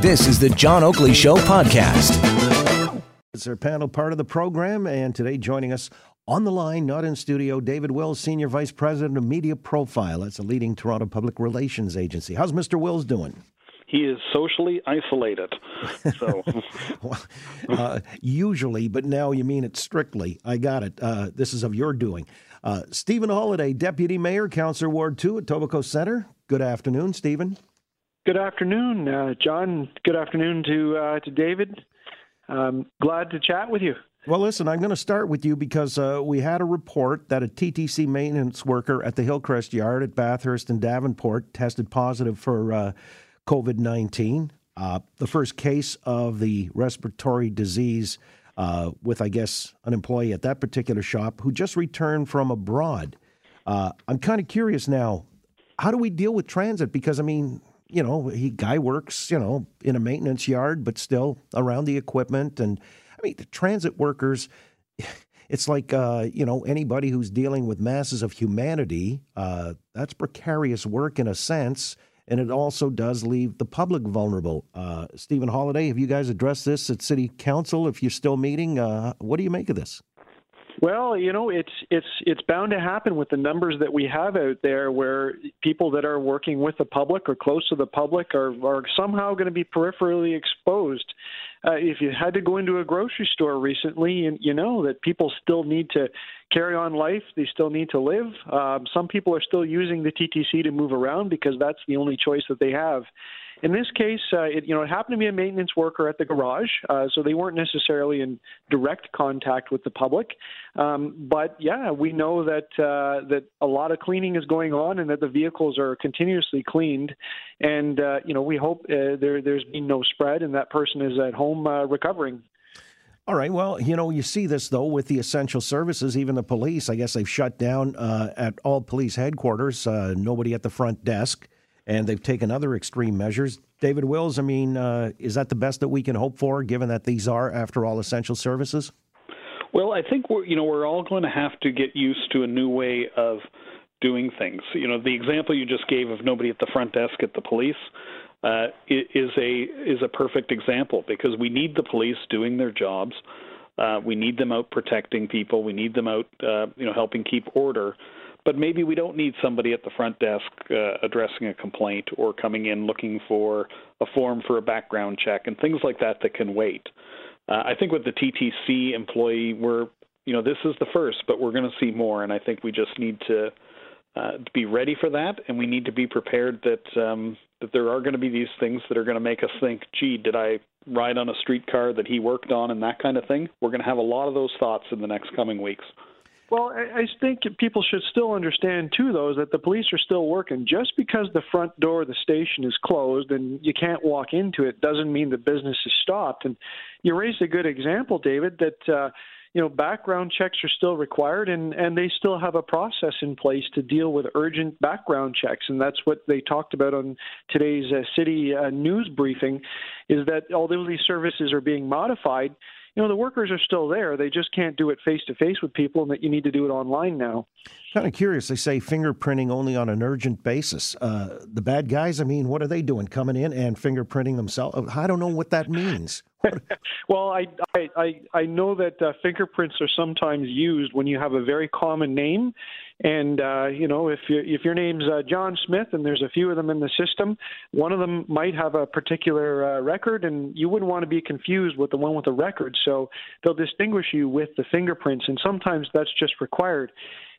This is the John Oakley Show podcast. It's our panel part of the program, and today joining us on the line, not in studio, David Wills, Senior Vice President of Media Profile. That's a leading Toronto public relations agency. How's Mr. Wills doing? He is socially isolated. So, uh, usually, but now you mean it strictly. I got it. Uh, this is of your doing. Uh, Stephen Holyday, Deputy Mayor, Councillor Ward 2 at Etobicoke Centre. Good afternoon, Stephen. Good afternoon, uh, John. Good afternoon to uh, to David. Um, glad to chat with you. Well, listen, I'm going to start with you because uh, we had a report that a TTC maintenance worker at the Hillcrest Yard at Bathurst and Davenport tested positive for uh, COVID 19. Uh, the first case of the respiratory disease uh, with, I guess, an employee at that particular shop who just returned from abroad. I'm kind of curious now. How do we deal with transit? Because I mean, you know, he guy works, you know, in a maintenance yard, but still around the equipment. And I mean, the transit workers, it's like, uh, you know, anybody who's dealing with masses of humanity, uh, that's precarious work in a sense. And it also does leave the public vulnerable. Uh, Stephen Holyday, have you guys addressed this at City Council? If you're still meeting, uh, what do you make of this? Well, you know, it's it's it's bound to happen with the numbers that we have out there, where people that are working with the public or close to the public are are somehow going to be peripherally exposed. Uh, if you had to go into a grocery store recently, you, you know that people still need to carry on life. They still need to live. Um, some people are still using the TTC to move around because that's the only choice that they have. In this case, uh, it, you know, it happened to be a maintenance worker at the garage, uh, so they weren't necessarily in direct contact with the public. Um, but yeah, we know that uh, that a lot of cleaning is going on, and that the vehicles are continuously cleaned. And uh, you know, we hope uh, there there's been no spread, and that person is at home uh, recovering. All right. Well, you know, you see this though with the essential services, even the police. I guess they've shut down uh, at all police headquarters. Uh, nobody at the front desk and they've taken other extreme measures. David Wills, I mean, uh, is that the best that we can hope for, given that these are, after all, essential services? Well, I think we're you know we're all going to have to get used to a new way of doing things. You know, the example you just gave of nobody at the front desk at the police uh, is a is a perfect example because we need the police doing their jobs. Uh, we need them out protecting people. We need them out, uh, you know, helping keep order but maybe we don't need somebody at the front desk uh, addressing a complaint or coming in looking for a form for a background check and things like that that can wait. Uh, I think with the TTC employee, we're you know this is the first, but we're going to see more, and I think we just need to, uh, be ready for that, and we need to be prepared that um, that there are going to be these things that are going to make us think, gee, did I ride on a streetcar that he worked on, and that kind of thing. We're going to have a lot of those thoughts in the next coming weeks. Well, I think people should still understand too, though, that the police are still working. Just because the front door of the station is closed and you can't walk into it doesn't mean the business is stopped. And you raised a good example, David, that uh, you know background checks are still required, and and they still have a process in place to deal with urgent background checks, and that's what they talked about on today's uh, city uh, news briefing, is that although these services are being modified you know the workers are still there. They just can't do it face to face with people, and that you need to do it online now. Kind of curious. They say fingerprinting only on an urgent basis. Uh, the bad guys, I mean, what are they doing? Coming in and fingerprinting themselves? I don't know what that means. well, I, I I know that uh, fingerprints are sometimes used when you have a very common name, and uh, you know if you, if your name's uh, John Smith and there's a few of them in the system, one of them might have a particular uh, record, and you wouldn't want to be confused with the one with the record. So they'll distinguish you with the fingerprints, and sometimes that's just required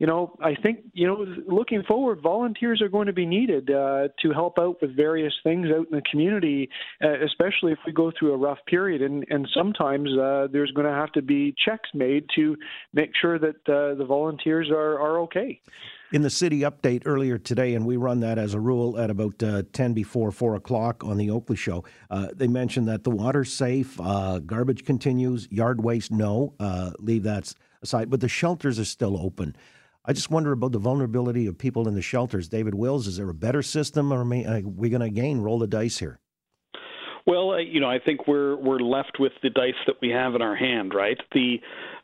you know, I think, you know, looking forward, volunteers are going to be needed uh, to help out with various things out in the community, uh, especially if we go through a rough period. And, and sometimes uh, there's going to have to be checks made to make sure that uh, the volunteers are, are okay. In the city update earlier today, and we run that as a rule at about uh, 10 before 4 o'clock on the Oakley Show, uh, they mentioned that the water's safe, garbage continues, yard waste, no, leave that aside, but the shelters are still open. I just wonder about the vulnerability of people in the shelters. David Wills, is there a better system, or are we going to again roll the dice here? Well, uh, you know, I think we're we're left with the dice that we have in our hand, right? The,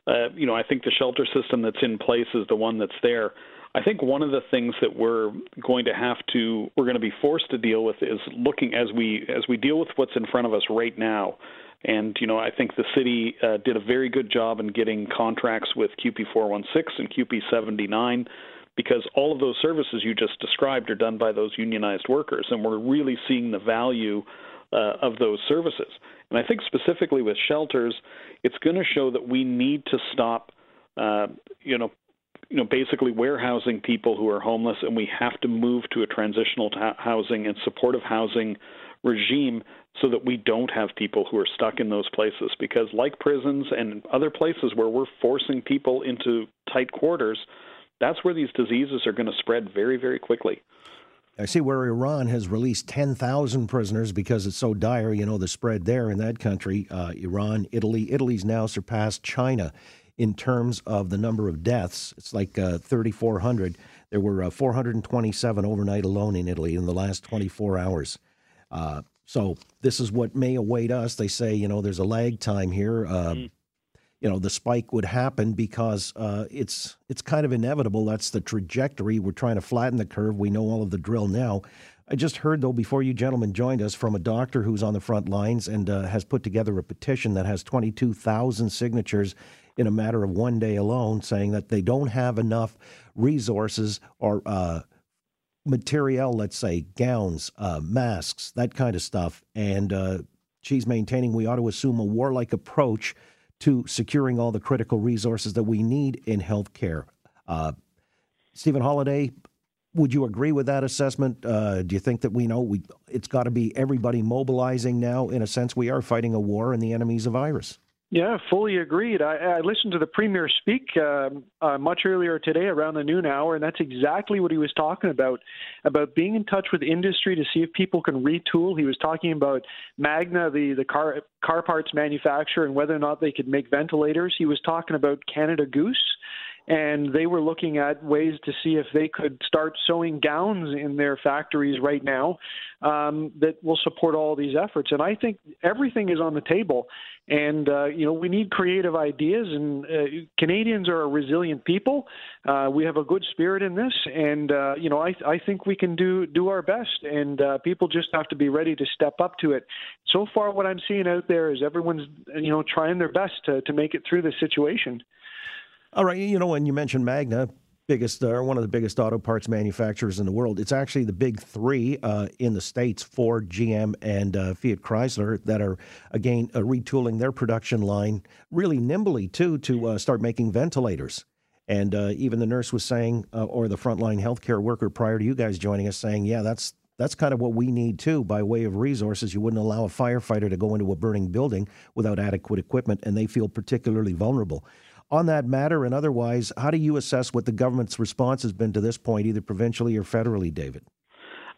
uh, you know, I think the shelter system that's in place is the one that's there. I think one of the things that we're going to have to we're going to be forced to deal with is looking as we as we deal with what's in front of us right now. And you know, I think the city uh, did a very good job in getting contracts with CUPE 416 and CUPE 79 because all of those services you just described are done by those unionized workers, and we're really seeing the value uh, of those services. And I think specifically with shelters, it's going to show that we need to stop, uh, you know, you know, basically warehousing people who are homeless, and we have to move to a transitional housing and supportive housing regime so that we don't have people who are stuck in those places. Because, like prisons and other places where we're forcing people into tight quarters, that's where these diseases are going to spread very, very quickly. I see where Iran has released 10,000 prisoners because it's so dire, you know, the spread there in that country. Uh, Iran, Italy. Italy's now surpassed China in terms of the number of deaths. It's like uh, 3,400. There were uh, 427 overnight alone in Italy in the last 24 hours. Uh, so this is what may await us. They say, you know, there's a lag time here. Mm you know the spike would happen because uh, it's it's kind of inevitable. That's the trajectory. We're trying to flatten the curve. We know all of the drill now. I just heard though before you gentlemen joined us from a doctor who's on the front lines and uh, has put together a petition that has 22,000 signatures in a matter of one day alone, saying that they don't have enough resources or uh, material, let's say gowns, uh, masks, that kind of stuff, and uh, she's maintaining we ought to assume a warlike approach to securing all the critical resources that we need in healthcare. Uh, Stephen Holyday, would you agree with that assessment? Uh, do you think that we know we it's got to be everybody mobilizing now? In a sense, we are fighting a war, and the enemy's a virus. Yeah, fully agreed. I, I listened to the premier speak uh, uh, much earlier today around the noon hour, and that's exactly what he was talking about about being in touch with industry to see if people can retool. He was talking about Magna, the the car car parts manufacturer, and whether or not they could make ventilators. He was talking about Canada Goose and they were looking at ways to see if they could start sewing gowns in their factories right now um, that will support all these efforts. And I think everything is on the table, and uh, you know we need creative ideas. And uh, Canadians are a resilient people. Uh, we have a good spirit in this, and uh, you know I, I think we can do do our best. And uh, people just have to be ready to step up to it. So far, what I'm seeing out there is everyone's you know trying their best to to make it through this situation. All right, you know, when you mentioned Magna, biggest uh, one of the biggest auto parts manufacturers in the world. It's actually the big three uh, in the states: Ford, GM, and uh, Fiat Chrysler that are again uh, retooling their production line really nimbly too to uh, start making ventilators. And uh, even the nurse was saying, or the frontline healthcare worker prior to you guys joining us, saying, "Yeah, that's." That's kind of what we need too, by way of resources. You wouldn't allow a firefighter to go into a burning building without adequate equipment, and they feel particularly vulnerable on that matter and otherwise, how do you assess what the government's response has been to this point, either provincially or federally, David?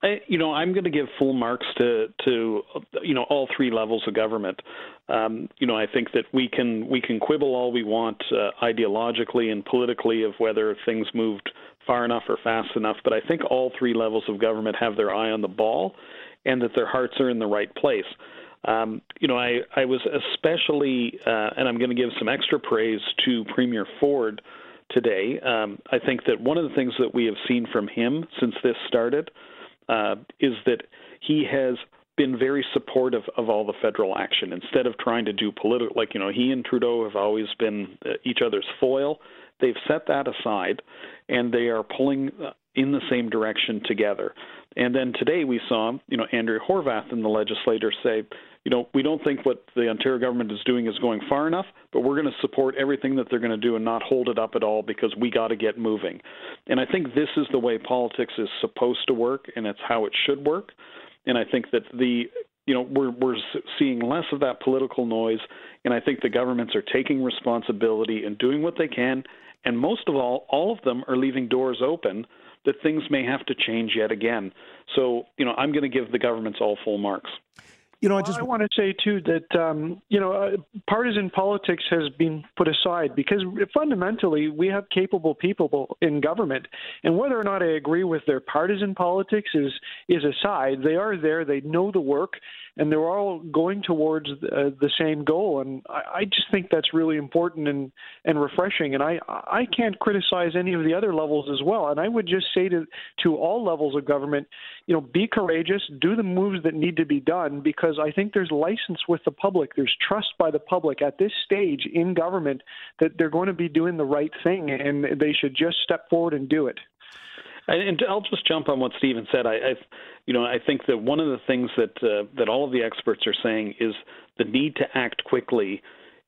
I, you know, I'm going to give full marks to to you know all three levels of government. Um, you know, I think that we can we can quibble all we want uh, ideologically and politically of whether things moved far enough or fast enough, but I think all three levels of government have their eye on the ball, and that their hearts are in the right place. Um, you know, I, I was especially, uh, and I'm going to give some extra praise to Premier Ford today. Um, I think that one of the things that we have seen from him since this started uh, is that he has been very supportive of all the federal action instead of trying to do political like you know he and Trudeau have always been uh, each other's foil they've set that aside and they are pulling uh, in the same direction together and then today we saw you know Andrea Horwath and the legislators say you know, we don't think what the Ontario government is doing is going far enough, but we're going to support everything that they're going to do and not hold it up at all because we got to get moving. And I think this is the way politics is supposed to work, and it's how it should work. And I think that the you know we're we're seeing less of that political noise, and I think the governments are taking responsibility and doing what they can. And most of all, all of them are leaving doors open that things may have to change yet again. So, you know, I'm going to give the governments all full marks. You know, I just I want to say too that um, you know uh, partisan politics has been put aside because fundamentally we have capable people in government, and whether or not I agree with their partisan politics is is aside. They are there. They know the work, and they're all going towards the, the same goal. And I, I just think that's really important and and refreshing. And I I can't criticize any of the other levels as well. And I would just say to to all levels of government, you know, be courageous, do the moves that need to be done, because I think there's license with the public, there's trust by the public at this stage in government that they're going to be doing the right thing, and they should just step forward and do it. And I'll just jump on what Stephen said. I, I you know, I think that one of the things that uh, that all of the experts are saying is the need to act quickly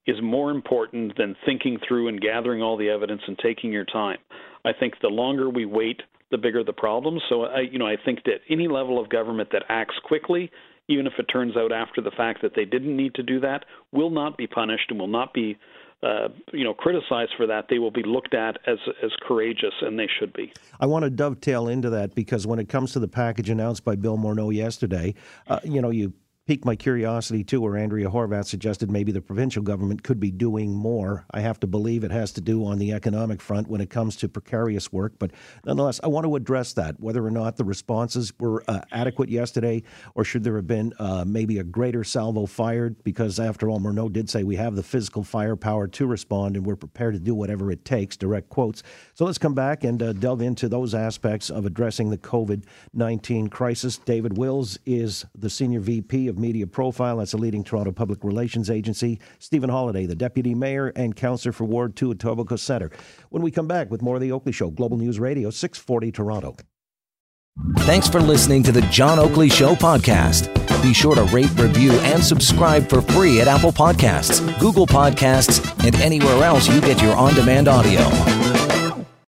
is more important than thinking through and gathering all the evidence and taking your time. I think the longer we wait, the bigger the problem. So I, you know, I think that any level of government that acts quickly, even if it turns out after the fact that they didn't need to do that, will not be punished and will not be uh, you know, criticized for that, they will be looked at as as courageous, and they should be. I want to dovetail into that because when it comes to the package announced by Bill Morneau yesterday, uh, you know, you piqued my curiosity too, where Andrea Horwath suggested maybe the provincial government could be doing more. I have to believe it has to do on the economic front when it comes to precarious work. But nonetheless, I want to address that whether or not the responses were uh, adequate yesterday, or should there have been uh, maybe a greater salvo fired? Because after all, Morneau did say we have the physical firepower to respond and we're prepared to do whatever it takes, direct quotes. So let's come back and uh, delve into those aspects of addressing the COVID 19 crisis. David Wills is the Senior VP of Media Profile. That's a leading Toronto public relations agency. Stephen Holyday, the Deputy Mayor and Councillor for Ward 2 at Etobicoke Centre. When we come back with more of The Oakley Show, Global News Radio, 640 Toronto. Thanks for listening to the John Oakley Show podcast. Be sure to rate, review, and subscribe for free at Apple Podcasts, Google Podcasts, and anywhere else you get your on demand audio.